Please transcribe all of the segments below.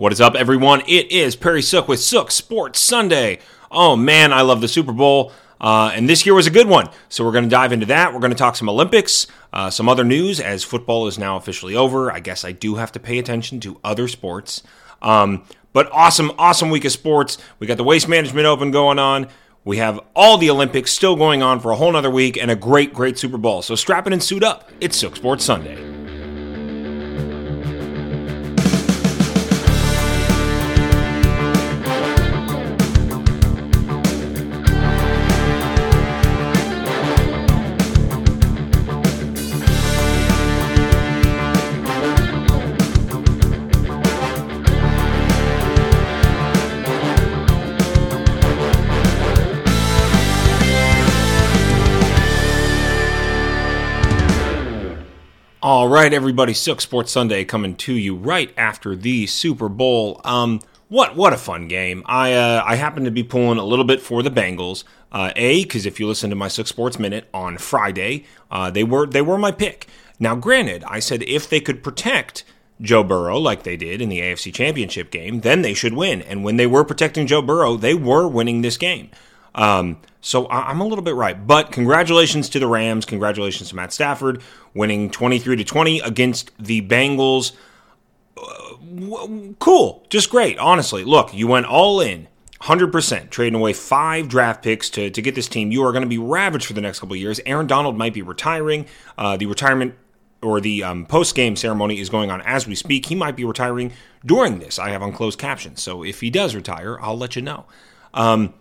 What is up, everyone? It is Perry Sook with Sook Sports Sunday. Oh man, I love the Super Bowl. Uh, and this year was a good one. So we're going to dive into that. We're going to talk some Olympics, uh, some other news as football is now officially over. I guess I do have to pay attention to other sports. Um, but awesome, awesome week of sports. We got the Waste Management Open going on. We have all the Olympics still going on for a whole nother week and a great, great Super Bowl. So strap in and suit up. It's Sook Sports Sunday. All right, everybody. Sook Sports Sunday coming to you right after the Super Bowl. Um, what what a fun game! I uh, I happen to be pulling a little bit for the Bengals. Uh, a because if you listen to my Sook Sports Minute on Friday, uh, they were they were my pick. Now, granted, I said if they could protect Joe Burrow like they did in the AFC Championship game, then they should win. And when they were protecting Joe Burrow, they were winning this game. Um, so I'm a little bit right. But congratulations to the Rams. Congratulations to Matt Stafford winning 23 to 20 against the Bengals. Uh, cool. Just great. Honestly, look, you went all in. 100% trading away five draft picks to, to get this team. You are going to be ravaged for the next couple years. Aaron Donald might be retiring. Uh, the retirement or the um, post game ceremony is going on as we speak. He might be retiring during this. I have on closed captions. So if he does retire, I'll let you know. Um,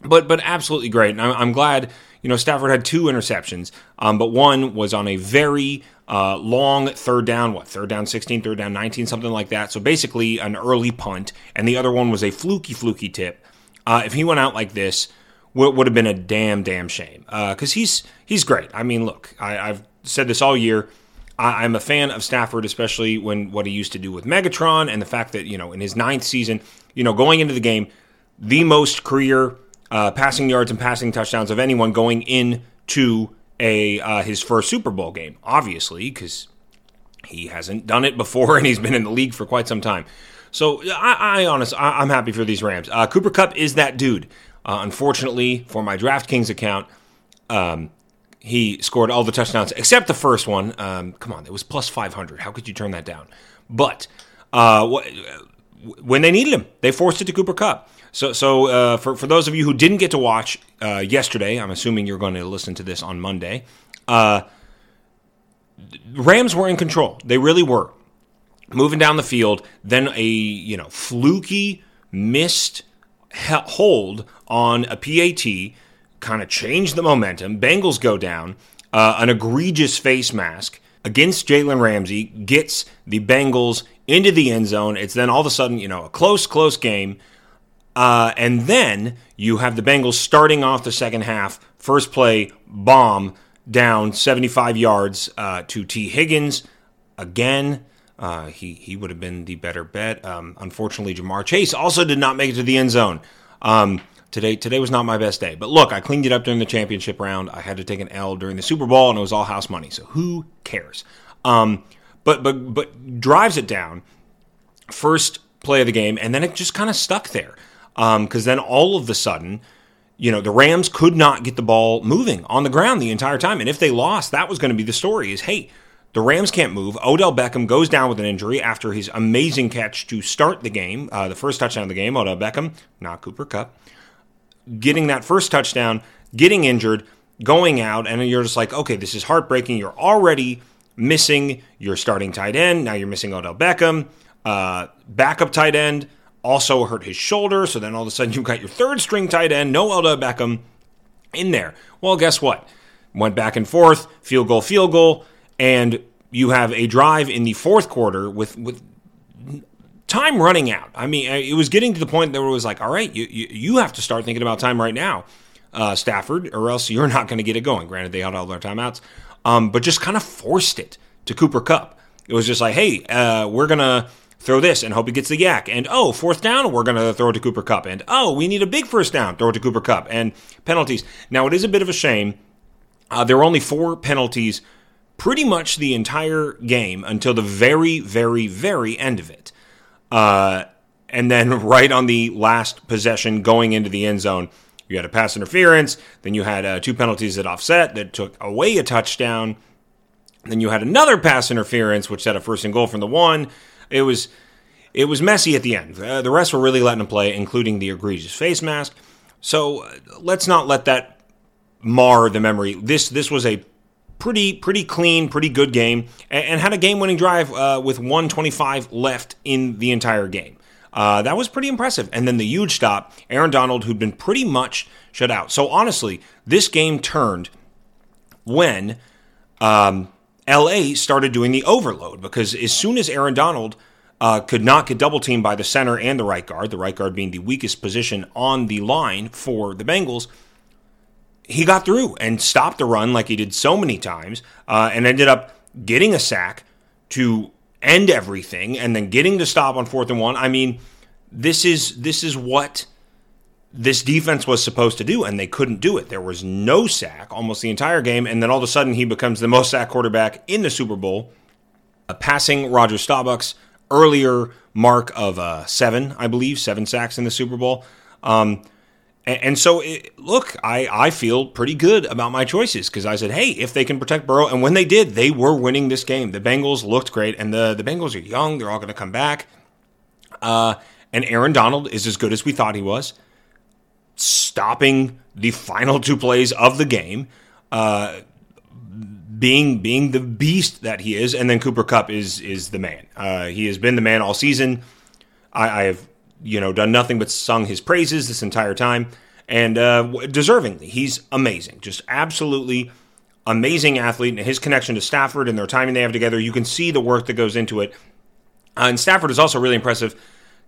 but but absolutely great. And I'm, I'm glad you know Stafford had two interceptions, um, but one was on a very uh, long third down, what third down 16, third down 19, something like that. So basically an early punt, and the other one was a fluky fluky tip. Uh, if he went out like this, would, would have been a damn damn shame because uh, he's he's great. I mean, look, I, have said this all year. I, I'm a fan of Stafford, especially when what he used to do with Megatron and the fact that you know in his ninth season, you know going into the game, the most career uh, passing yards and passing touchdowns of anyone going into a uh, his first Super Bowl game. Obviously, because he hasn't done it before and he's been in the league for quite some time. So I, I honest, I, am happy for these Rams. Uh, Cooper Kupp is that dude. Uh, unfortunately, for my DraftKings account, um, he scored all the touchdowns except the first one. Um, come on, it was plus 500. How could you turn that down? But uh, when they needed him, they forced it to Cooper Kupp. So, so uh, for for those of you who didn't get to watch uh, yesterday, I'm assuming you're going to listen to this on Monday. Uh, Rams were in control. They really were moving down the field. Then a you know fluky missed hold on a PAT kind of changed the momentum. Bengals go down. Uh, an egregious face mask against Jalen Ramsey gets the Bengals into the end zone. It's then all of a sudden, you know, a close, close game. Uh, and then you have the Bengals starting off the second half. First play, bomb down 75 yards uh, to Tee Higgins. Again, uh, he, he would have been the better bet. Um, unfortunately, Ja'Marr Chase also did not make it to the end zone. Um, today today was not my best day. But look, I cleaned it up during the championship round. I had to take an L during the Super Bowl, and it was all house money. So who cares? Um, but but but drives it down. First play of the game, and then it just kind of stuck there because um, then all of a sudden, you know, the Rams could not get the ball moving on the ground the entire time. And if they lost, that was going to be the story is, hey, the Rams can't move. Odell Beckham goes down with an injury after his amazing catch to start the game, uh, the first touchdown of the game. Odell Beckham, not Cooper Kupp, getting that first touchdown, getting injured, going out, and you're just like, okay, this is heartbreaking. You're already missing your starting tight end. Now you're missing Odell Beckham, uh, backup tight end also hurt his shoulder. So then all of a sudden you've got your third string tight end, no Odell Beckham in there. Well, guess what? Went back and forth, field goal, field goal, and you have a drive in the fourth quarter with with time running out. I mean, it was getting to the point that it was like, all right, you you, you have to start thinking about time right now, uh, Stafford, or else you're not going to get it going. Granted, they had all their timeouts, um, but just kind of forced it to Cooper Kupp. It was just like, hey, uh, we're gonna throw this and hope he gets the yak. And oh, fourth down, we're going to throw it to Cooper Kupp. And oh, we need a big first down, throw it to Cooper Kupp. And penalties. Now, it is a bit of a shame. Uh, there were only four penalties pretty much the entire game until the very, very, very end of it. Uh, and then right on the last possession going into the end zone, you had a pass interference. Then you had uh, two penalties that offset that took away a touchdown. Then you had another pass interference, which set a first and goal from the one. It was it was messy at the end. Uh, the rest were really letting him play, including the egregious face mask. So uh, let's not let that mar the memory. This this was a pretty pretty clean, pretty good game, and, and had a game winning drive uh, with 125 left in the entire game. Uh, that was pretty impressive. And then the huge stop, Aaron Donald, who'd been pretty much shut out. So honestly, this game turned when um, LA started doing the overload because as soon as Aaron Donald uh, could not get double teamed by the center and the right guard, the right guard being the weakest position on the line for the Bengals, he got through and stopped the run like he did so many times uh, and ended up getting a sack to end everything and then getting to stop on fourth and one. I mean, this is this is what this defense was supposed to do, and they couldn't do it. There was no sack almost the entire game, and then all of a sudden he becomes the most sack quarterback in the Super Bowl, uh, passing Roger Staubach's earlier mark of uh, seven, I believe, seven sacks in the Super Bowl. Um, and, and, so, it, look, I, I feel pretty good about my choices because I said, hey, if they can protect Burrow, and when they did, they were winning this game. The Bengals looked great, and the, the Bengals are young. They're all going to come back. Uh, and Aaron Donald is as good as we thought he was, stopping the final two plays of the game. Uh, being being the beast that he is, and then Cooper Kupp is is the man. Uh, he has been the man all season. I, I, have you know done nothing but sung his praises this entire time, and uh, deservingly, he's amazing. Just absolutely amazing athlete, and his connection to Stafford and their timing they have together. You can see the work that goes into it. Uh, and Stafford is also really impressive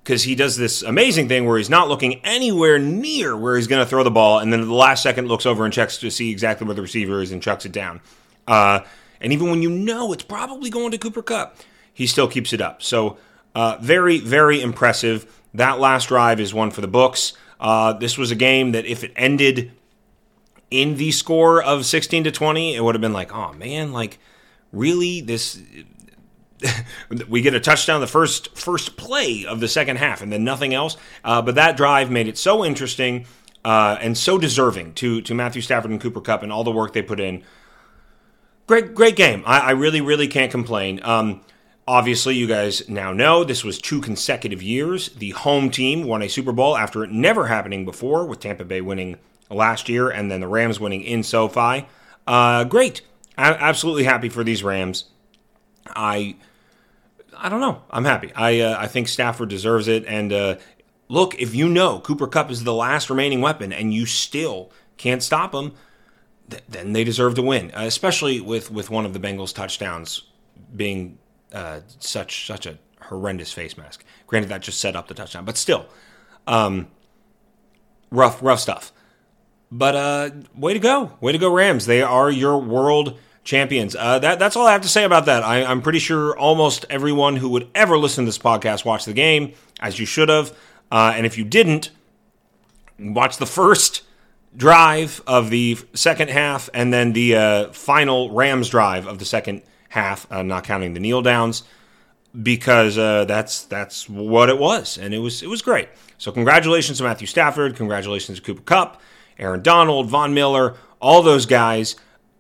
because he does this amazing thing where he's not looking anywhere near where he's going to throw the ball, and then at the last second looks over and checks to see exactly where the receiver is and chucks it down. Uh, and even when you know it's probably going to Cooper Kupp, he still keeps it up. So uh, very, very impressive. That last drive is one for the books. Uh, this was a game that if it ended in the score of 16 to 20, it would have been like, oh man, like really this we get a touchdown the first first play of the second half, and then nothing else. Uh, but that drive made it so interesting uh, and so deserving to to Matthew Stafford and Cooper Kupp and all the work they put in. Great, great game. I, I really, really can't complain. Um, obviously, you guys now know this was two consecutive years. The home team won a Super Bowl after it never happening before, with Tampa Bay winning last year and then the Rams winning in SoFi. Uh, great. I'm absolutely happy for these Rams. I I don't know. I'm happy. I uh, I think Stafford deserves it. And uh, look, if you know Cooper Kupp is the last remaining weapon and you still can't stop him, th- then they deserve to win. Especially with with one of the Bengals' touchdowns being uh, such such a horrendous face mask. Granted, that just set up the touchdown, but still, um, rough rough stuff. But uh, way to go, way to go, Rams! They are your world champions. Uh, that, that's all I have to say about that. I, am pretty sure almost everyone who would ever listen to this podcast watched the game, as you should have. Uh, and if you didn't, watch the first drive of the second half and then the uh, final Rams drive of the second half, uh, not counting the kneel downs, because uh, that's that's what it was, and it was it was great. So congratulations to Matthew Stafford, congratulations to Cooper Kupp, Aaron Donald, Von Miller, all those guys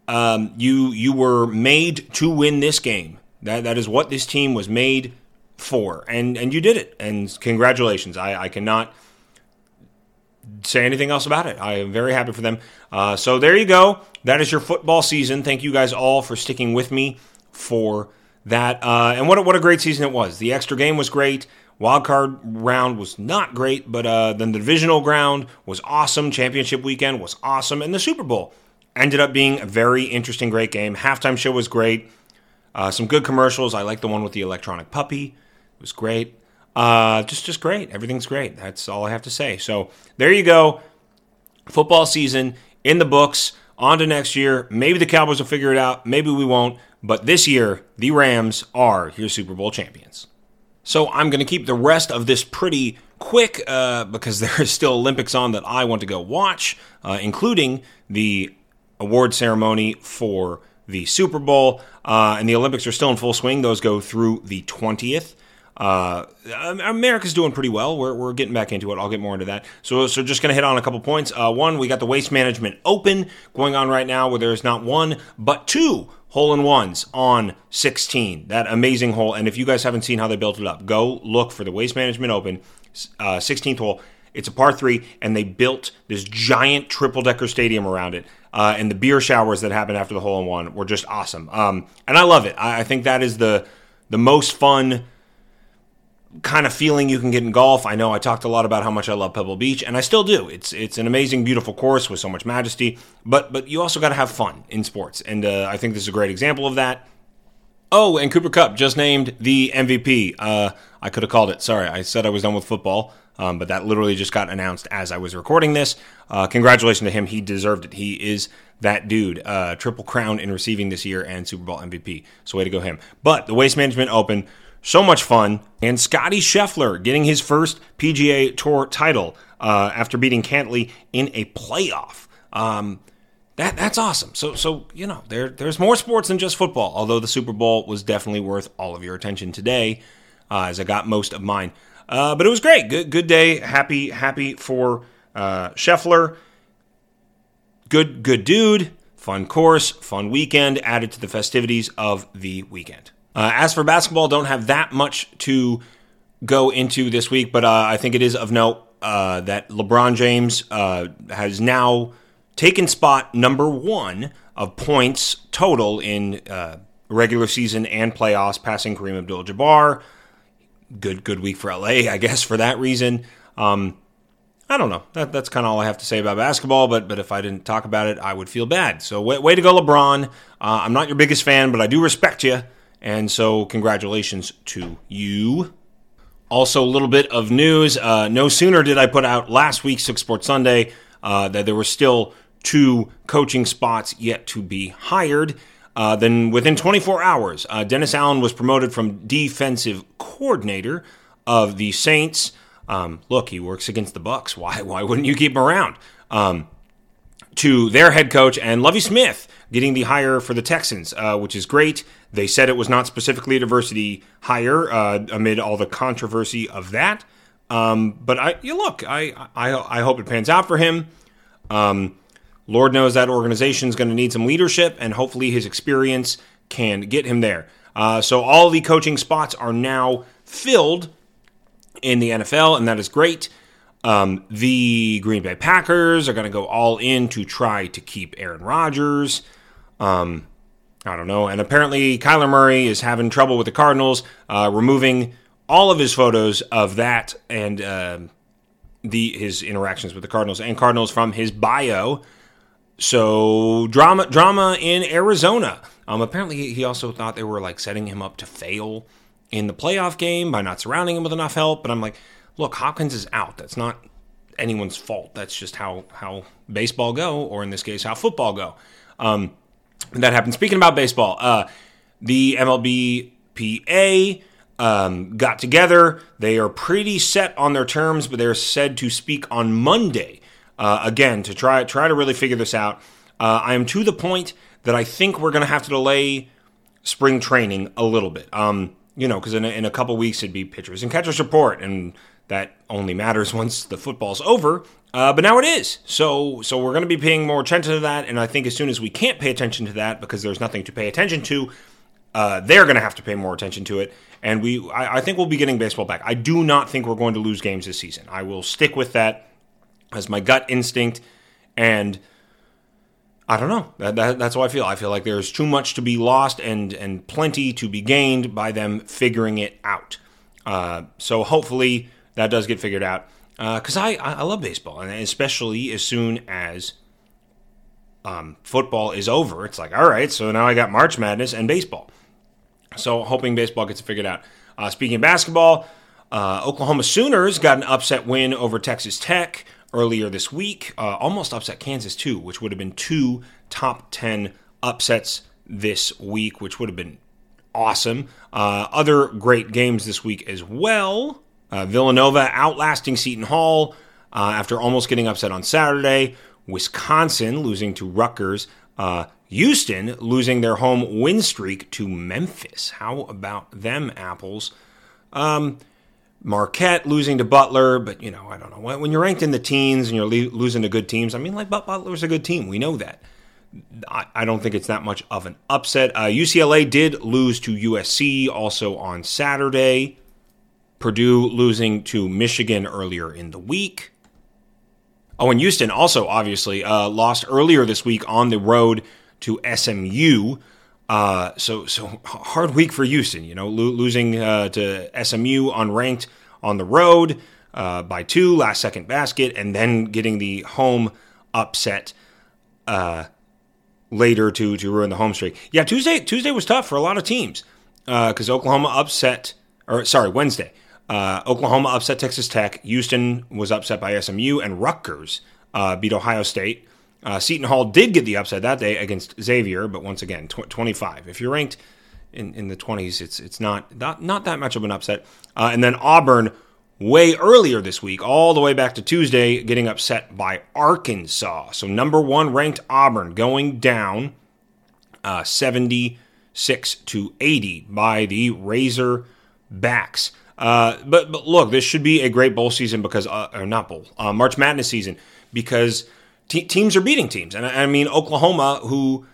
um, you you were made to win this game. That that is what this team was made for, and and you did it. And congratulations. I, I cannot say anything else about it. I am very happy for them. Uh, so there you go. That is your football season. Thank you guys all for sticking with me for that. Uh, and what a, what a great season it was. The extra game was great. Wild card round was not great, but uh, then the divisional round was awesome. Championship weekend was awesome, and the Super Bowl ended up being a very interesting, great game. Halftime show was great. Uh, some good commercials. I like the one with the electronic puppy. It was great. Uh, just, just great. Everything's great. That's all I have to say. So there you go. Football season in the books. On to next year. Maybe the Cowboys will figure it out. Maybe we won't. But this year, the Rams are your Super Bowl champions. So I'm going to keep the rest of this pretty quick uh, because there is still Olympics on that I want to go watch, uh, including the award ceremony for the Super Bowl. Uh, and the Olympics are still in full swing. Those go through the 20th. Uh, America's doing pretty well. We're, we're getting back into it. I'll get more into that. So, so just going to hit on a couple points. Uh, one, we got the Waste Management Open going on right now where there's not one, but two hole in ones on 16. That amazing hole. And if you guys haven't seen how they built it up, go look for the Waste Management Open, uh, 16th hole. It's a par three, and they built this giant triple decker stadium around it. Uh, and the beer showers that happened after the hole in one were just awesome. Um, and I love it. I, I think that is the the most fun kind of feeling you can get in golf. I know I talked a lot about how much I love Pebble Beach, and I still do. It's it's an amazing, beautiful course with so much majesty. But but you also got to have fun in sports, and uh, I think this is a great example of that. Oh, and Cooper Kupp just named the MVP. Uh, I could have called it. Sorry, I said I was done with football, um, but that literally just got announced as I was recording this. Uh, congratulations to him. He deserved it. He is that dude. Uh, triple crown in receiving this year and Super Bowl MVP. So way to go him. But the Waste Management Open so much fun. And Scotty Scheffler getting his first PGA Tour title uh, after beating Cantlay in a playoff. Um, that that's awesome. So so you know there there's more sports than just football. Although the Super Bowl was definitely worth all of your attention today, uh, as I got most of mine. Uh, but it was great. Good good day. Happy happy for uh, Scheffler. Good good dude. Fun course. Fun weekend. Added to the festivities of the weekend. Uh, as for basketball, don't have that much to go into this week, but uh, I think it is of note uh, that LeBron James uh, has now taken spot number one of points total in uh, regular season and playoffs, passing Kareem Abdul-Jabbar. Good, good week for LA, I guess, for that reason. Um, I don't know. That, that's kind of all I have to say about basketball. But but if I didn't talk about it, I would feel bad. So way, way to go, LeBron. Uh, I'm not your biggest fan, but I do respect you. And so, congratulations to you. Also, a little bit of news. Uh, no sooner did I put out last week's Sook Sports Sunday uh, that there were still two coaching spots yet to be hired. Uh, then, within 24 hours, uh, Dennis Allen was promoted from defensive coordinator of the Saints. Um, look, he works against the Bucs. Why? Why wouldn't you keep him around? Um, to their head coach and Lovie Smith getting the hire for the Texans, uh, which is great. They said it was not specifically a diversity hire uh, amid all the controversy of that. Um, but I, you look, I, I, I hope it pans out for him. Um, Lord knows that organization is going to need some leadership, and hopefully his experience can get him there. Uh, so all the coaching spots are now filled in the NFL, and that is great. Um, the Green Bay Packers are going to go all in to try to keep Aaron Rodgers. Um, I don't know. And apparently, Kyler Murray is having trouble with the Cardinals, uh, removing all of his photos of that and uh, the his interactions with the Cardinals and Cardinals from his bio. So drama, drama in Arizona. Um, apparently, he also thought they were like setting him up to fail in the playoff game by not surrounding him with enough help. But I'm like, look, Hopkins is out. That's not anyone's fault. That's just how how baseball go, or in this case, how football go. Um, that happened. Speaking about baseball, uh, the MLBPA um, got together. They are pretty set on their terms, but they're said to speak on Monday uh, again to try try to really figure this out. Uh, I am to the point that I think we're going to have to delay spring training a little bit. Um, you know, because in, in a couple weeks it'd be pitchers and catchers report, and that only matters once the football's over. Uh, but now it is. So so we're going to be paying more attention to that. And I think as soon as we can't pay attention to that because there's nothing to pay attention to, uh, they're going to have to pay more attention to it. And we, I, I, think we'll be getting baseball back. I do not think we're going to lose games this season. I will stick with that as my gut instinct. And I don't know. That, that, that's how I feel. I feel like there's too much to be lost and and plenty to be gained by them figuring it out. Uh, so hopefully that does get figured out because uh, I I love baseball and especially as soon as um, football is over, it's like all right, so now I got March Madness and baseball. So hoping baseball gets figured out. Uh, speaking of basketball, uh, Oklahoma Sooners got an upset win over Texas Tech earlier this week. Uh, almost upset Kansas too, which would have been two top ten upsets this week, which would have been awesome. Uh, other great games this week as well. Uh, Villanova outlasting Seton Hall uh, after almost getting upset on Saturday. Wisconsin losing to Rutgers. Uh, Houston losing their home win streak to Memphis. How about them apples? Um, Marquette losing to Butler, but you know, I don't know. When you're ranked in the teens and you're losing to good teams, I mean, like Butler's a good team. We know that. I don't think it's that much of an upset. Uh, UCLA did lose to USC also on Saturday. Purdue losing to Michigan earlier in the week. Oh, and Houston also obviously uh, lost earlier this week on the road to SMU. Uh, so so hard week for Houston. You know, lo- losing uh, to SMU unranked on the road uh, by two, last second basket, and then getting the home upset uh, later to to ruin the home streak. Yeah, Tuesday Tuesday was tough for a lot of teams because uh, Oklahoma upset, or sorry, Wednesday. Uh, Oklahoma upset Texas Tech. Houston was upset by SMU, and Rutgers uh, beat Ohio State. Uh, Seton Hall did get the upset that day against Xavier, but once again, tw- 25. If you're ranked in, in the 20s, it's it's not not, not that much of an upset. Uh, and then Auburn, way earlier this week, all the way back to Tuesday, getting upset by Arkansas. So number one ranked Auburn going down uh, 76 to 80 by the Razor Backs. Uh, but but look, this should be a great bowl season because uh, or not bowl uh, March Madness season because te- teams are beating teams, and I, I mean Oklahoma, who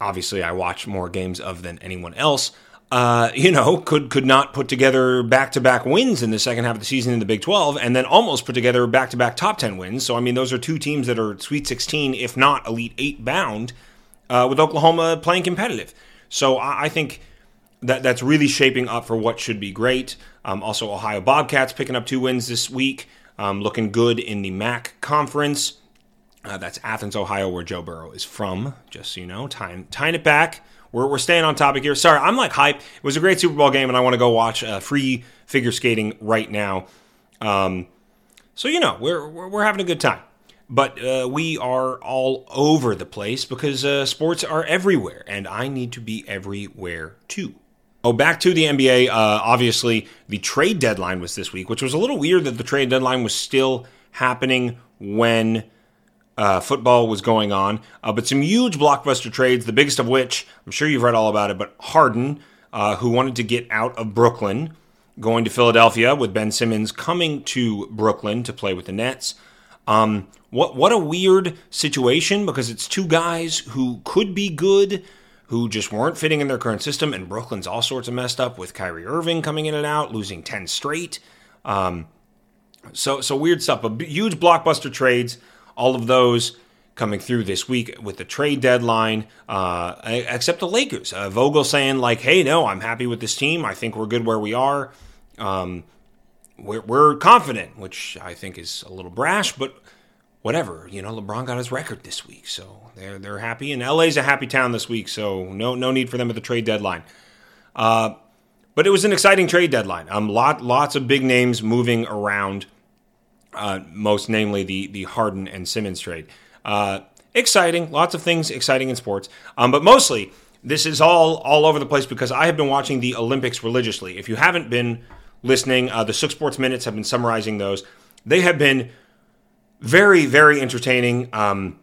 obviously I watch more games of than anyone else. Uh, you know, could could not put together back to back wins in the second half of the season in the Big 12, and then almost put together back to back top 10 wins. So, I mean, those are two teams that are Sweet 16, if not Elite 8 bound, uh, with Oklahoma playing competitive. So, I, I think that that's really shaping up for what should be great. Um, also, Ohio Bobcats picking up two wins this week, um, looking good in the MAC conference. Uh, that's Athens, Ohio, where Joe Burrow is from. Just so you know, tying tying it back. We're, we're staying on topic here. Sorry, I'm like hype. It was a great Super Bowl game, and I want to go watch uh, free figure skating right now. Um, so you know, we're we're having a good time. But uh, we are all over the place because uh, sports are everywhere, and I need to be everywhere too. Oh, back to the NBA. Uh, obviously, the trade deadline was this week, which was a little weird that the trade deadline was still happening when uh, football was going on. Uh, but some huge blockbuster trades, the biggest of which, I'm sure you've read all about it, but Harden, uh, who wanted to get out of Brooklyn, going to Philadelphia with Ben Simmons coming to Brooklyn to play with the Nets. Um, what what a weird situation because it's two guys who could be good who just weren't fitting in their current system. And Brooklyn's all sorts of messed up with Kyrie Irving coming in and out, losing 10 straight. Um, so, so weird stuff. But huge blockbuster trades, all of those coming through this week with the trade deadline, uh, except the Lakers. Uh, Vogel saying, like, hey, no, I'm happy with this team. I think we're good where we are. Um, we're, we're confident, which I think is a little brash, but whatever. You know, LeBron got his record this week, so they're they're happy, and LA's a happy town this week, so no no need for them at the trade deadline. Uh, but it was an exciting trade deadline. Um, lot lots of big names moving around. Uh, most namely the the Harden and Simmons trade. Uh, exciting, lots of things exciting in sports. Um, but mostly this is all all over the place because I have been watching the Olympics religiously. If you haven't been listening, uh, the Sook Sports Minutes have been summarizing those. They have been very, very entertaining. Um,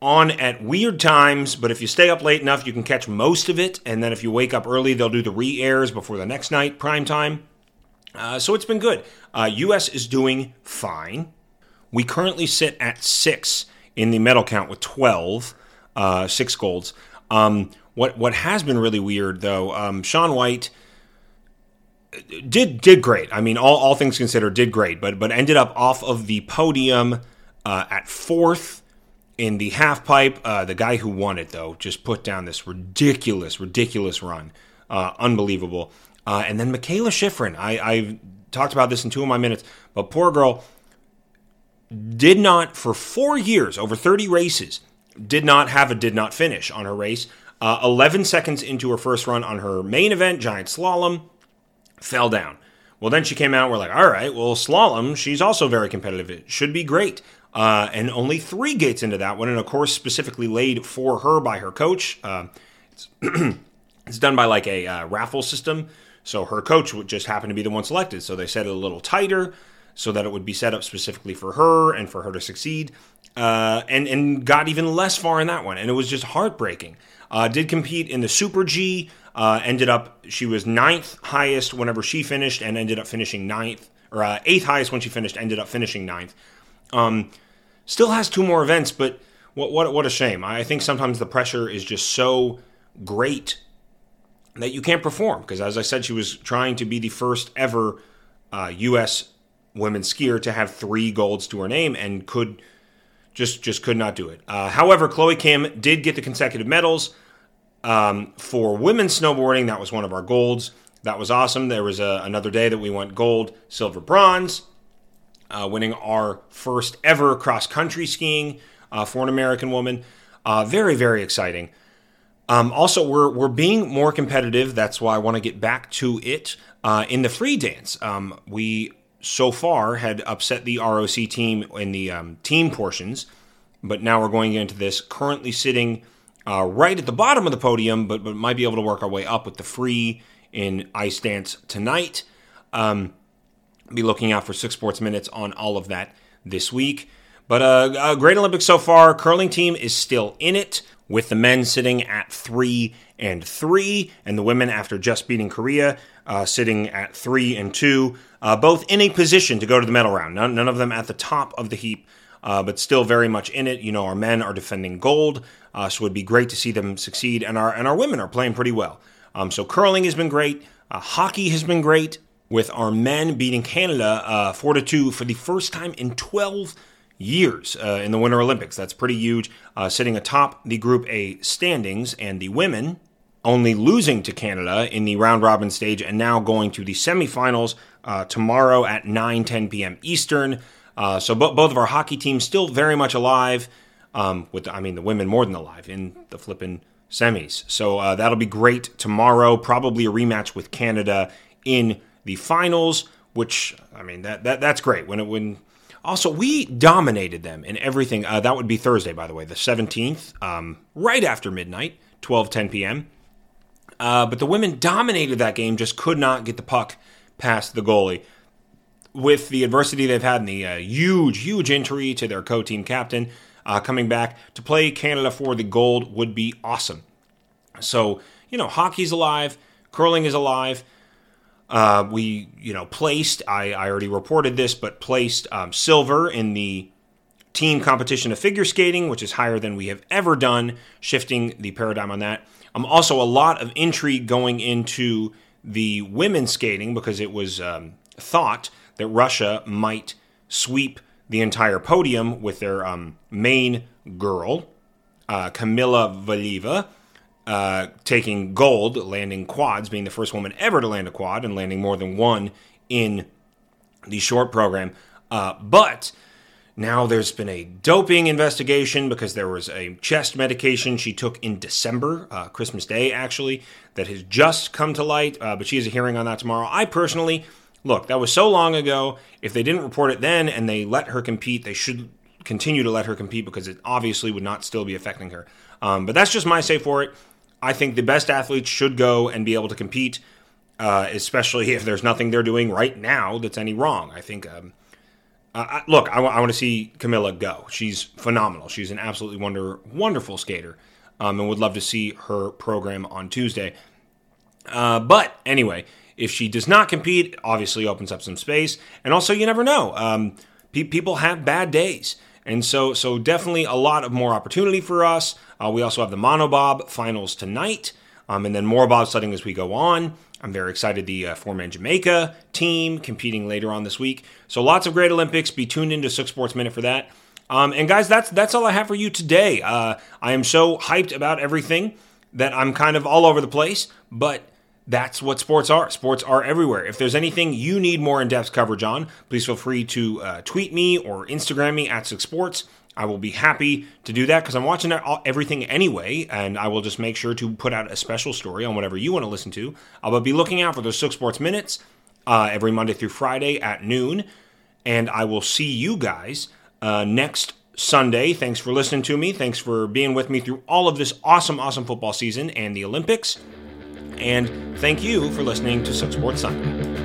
on at weird times, but if you stay up late enough, you can catch most of it. And then if you wake up early, they'll do the re airs before the next night, prime time. Uh, so it's been good. Uh, U.S. is doing fine. We currently sit at six in the medal count with 12, uh, six golds. Um, what what has been really weird though, um, Shaun White did did great. I mean, all, all things considered, did great, but but ended up off of the podium uh, at fourth in the half pipe. Uh, the guy who won it though just put down this ridiculous, ridiculous run, uh, unbelievable. Uh, and then Mikaela Shiffrin, I, I talked about this in two of my minutes, but poor girl did not for four years, over thirty races, did not have a did not finish on her race. Uh, 11 seconds into her first run on her main event, giant slalom, fell down. Well, then she came out. We're like, all right, well, slalom, she's also very competitive. It should be great. Uh, and only three gates into that one, and of course, specifically laid for her by her coach. Uh, it's, it's, done by like a uh, raffle system. So her coach would just happen to be the one selected. So they set it a little tighter so that it would be set up specifically for her and for her to succeed. Uh, and and got even less far in that one, and it was just heartbreaking. Uh, did compete in the Super G, Uh, ended up, she was ninth highest whenever she finished and ended up finishing ninth, or uh, eighth highest when she finished, ended up finishing ninth. Um, still has two more events, but what, what, what a shame. I think sometimes the pressure is just so great that you can't perform because, as I said, she was trying to be the first ever uh, U.S. women's skier to have three golds to her name and could just just could not do it. Uh, however, Chloe Kim did get the consecutive medals um, for women's snowboarding. That was one of our golds. That was awesome. There was a, another day that we went gold, silver, bronze, uh, winning our first ever cross country skiing uh, for an American woman. Uh, very very exciting. Um, also, we're we're being more competitive. That's why I want to get back to it uh, in the free dance. Um, we so far had upset the ROC team in the um, team portions, but now we're going into this currently sitting uh, right at the bottom of the podium, but but might be able to work our way up with the free in ice dance tonight. Um, be looking out for Sook sports minutes on all of that this week. But uh, a great Olympics so far. Curling team is still in it with the men sitting at three and three, and the women, after just beating Korea, uh, sitting at three and two, uh, both in a position to go to the medal round. None, none of them at the top of the heap, uh, but still very much in it. You know, our men are defending gold, uh, so it would be great to see them succeed, and our and our women are playing pretty well. Um, so curling has been great, uh, hockey has been great, with our men beating Canada uh, four to two for the first time in twelve years uh, in the Winter Olympics. That's pretty huge, uh, sitting atop the Group A standings, and the women only losing to Canada in the round robin stage and now going to the semifinals tomorrow at 9 10 p.m. Eastern. Uh, so bo- both of our hockey teams still very much alive. Um, with I mean the women more than alive in the flipping semis. So uh, that'll be great tomorrow. Probably a rematch with Canada in the finals. Which I mean that, that that's great when it when also, we dominated them in everything. Uh, that would be Thursday, by the way, the 17th, um, right after midnight, 12 10 p.m. Uh, but the women dominated that game, just could not get the puck past the goalie. With the adversity they've had and the uh, huge, huge injury to their co team captain uh, coming back to play Canada for the gold would be awesome. So, you know, hockey's alive, curling is alive. Uh, we, you know, placed, I, I already reported this, but placed um, silver in the team competition of figure skating, which is higher than we have ever done, shifting the paradigm on that. Um, also, a lot of intrigue going into the women's skating because it was um, thought that Russia might sweep the entire podium with their um, main girl, uh, Kamila Valieva, uh, taking gold, landing quads, being the first woman ever to land a quad and landing more than one in the short program. Uh, but now there's been a doping investigation because there was a chest medication she took in December, uh, Christmas Day actually, that has just come to light. Uh, but she has a hearing on that tomorrow. I personally, look, that was so long ago. If they didn't report it then and they let her compete, they should continue to let her compete because it obviously would not still be affecting her. Um, but that's just my say for it. I think the best athletes should go and be able to compete, uh, especially if there's nothing they're doing right now that's any wrong. I think. Um, uh, look, I, w- I want to see Kamila go. She's phenomenal. She's an absolutely wonder, wonderful skater, um, and would love to see her program on Tuesday. Uh, but anyway, if she does not compete, obviously opens up some space, and also you never know. Um, pe- people have bad days. And so, so definitely a lot of more opportunity for us. Uh, we also have the monobob finals tonight, um, and then more bob bobsledding as we go on. I'm very excited. The uh, four man Jamaica team competing later on this week. So lots of great Olympics. Be tuned into Sook Sports Minute for that. Um, and guys, that's that's all I have for you today. Uh, I am so hyped about everything that I'm kind of all over the place, but that's what sports are. Sports are everywhere. If there's anything you need more in depth coverage on, please feel free to uh, tweet me or Instagram me at Sook Sports. I will be happy to do that because I'm watching everything anyway, and I will just make sure to put out a special story on whatever you want to listen to. I will be looking out for those Sook Sports Minutes uh, every Monday through Friday at noon, and I will see you guys uh, next Sunday. Thanks for listening to me. Thanks for being with me through all of this awesome, awesome football season and the Olympics. And thank you for listening to Sook Sports Sunday.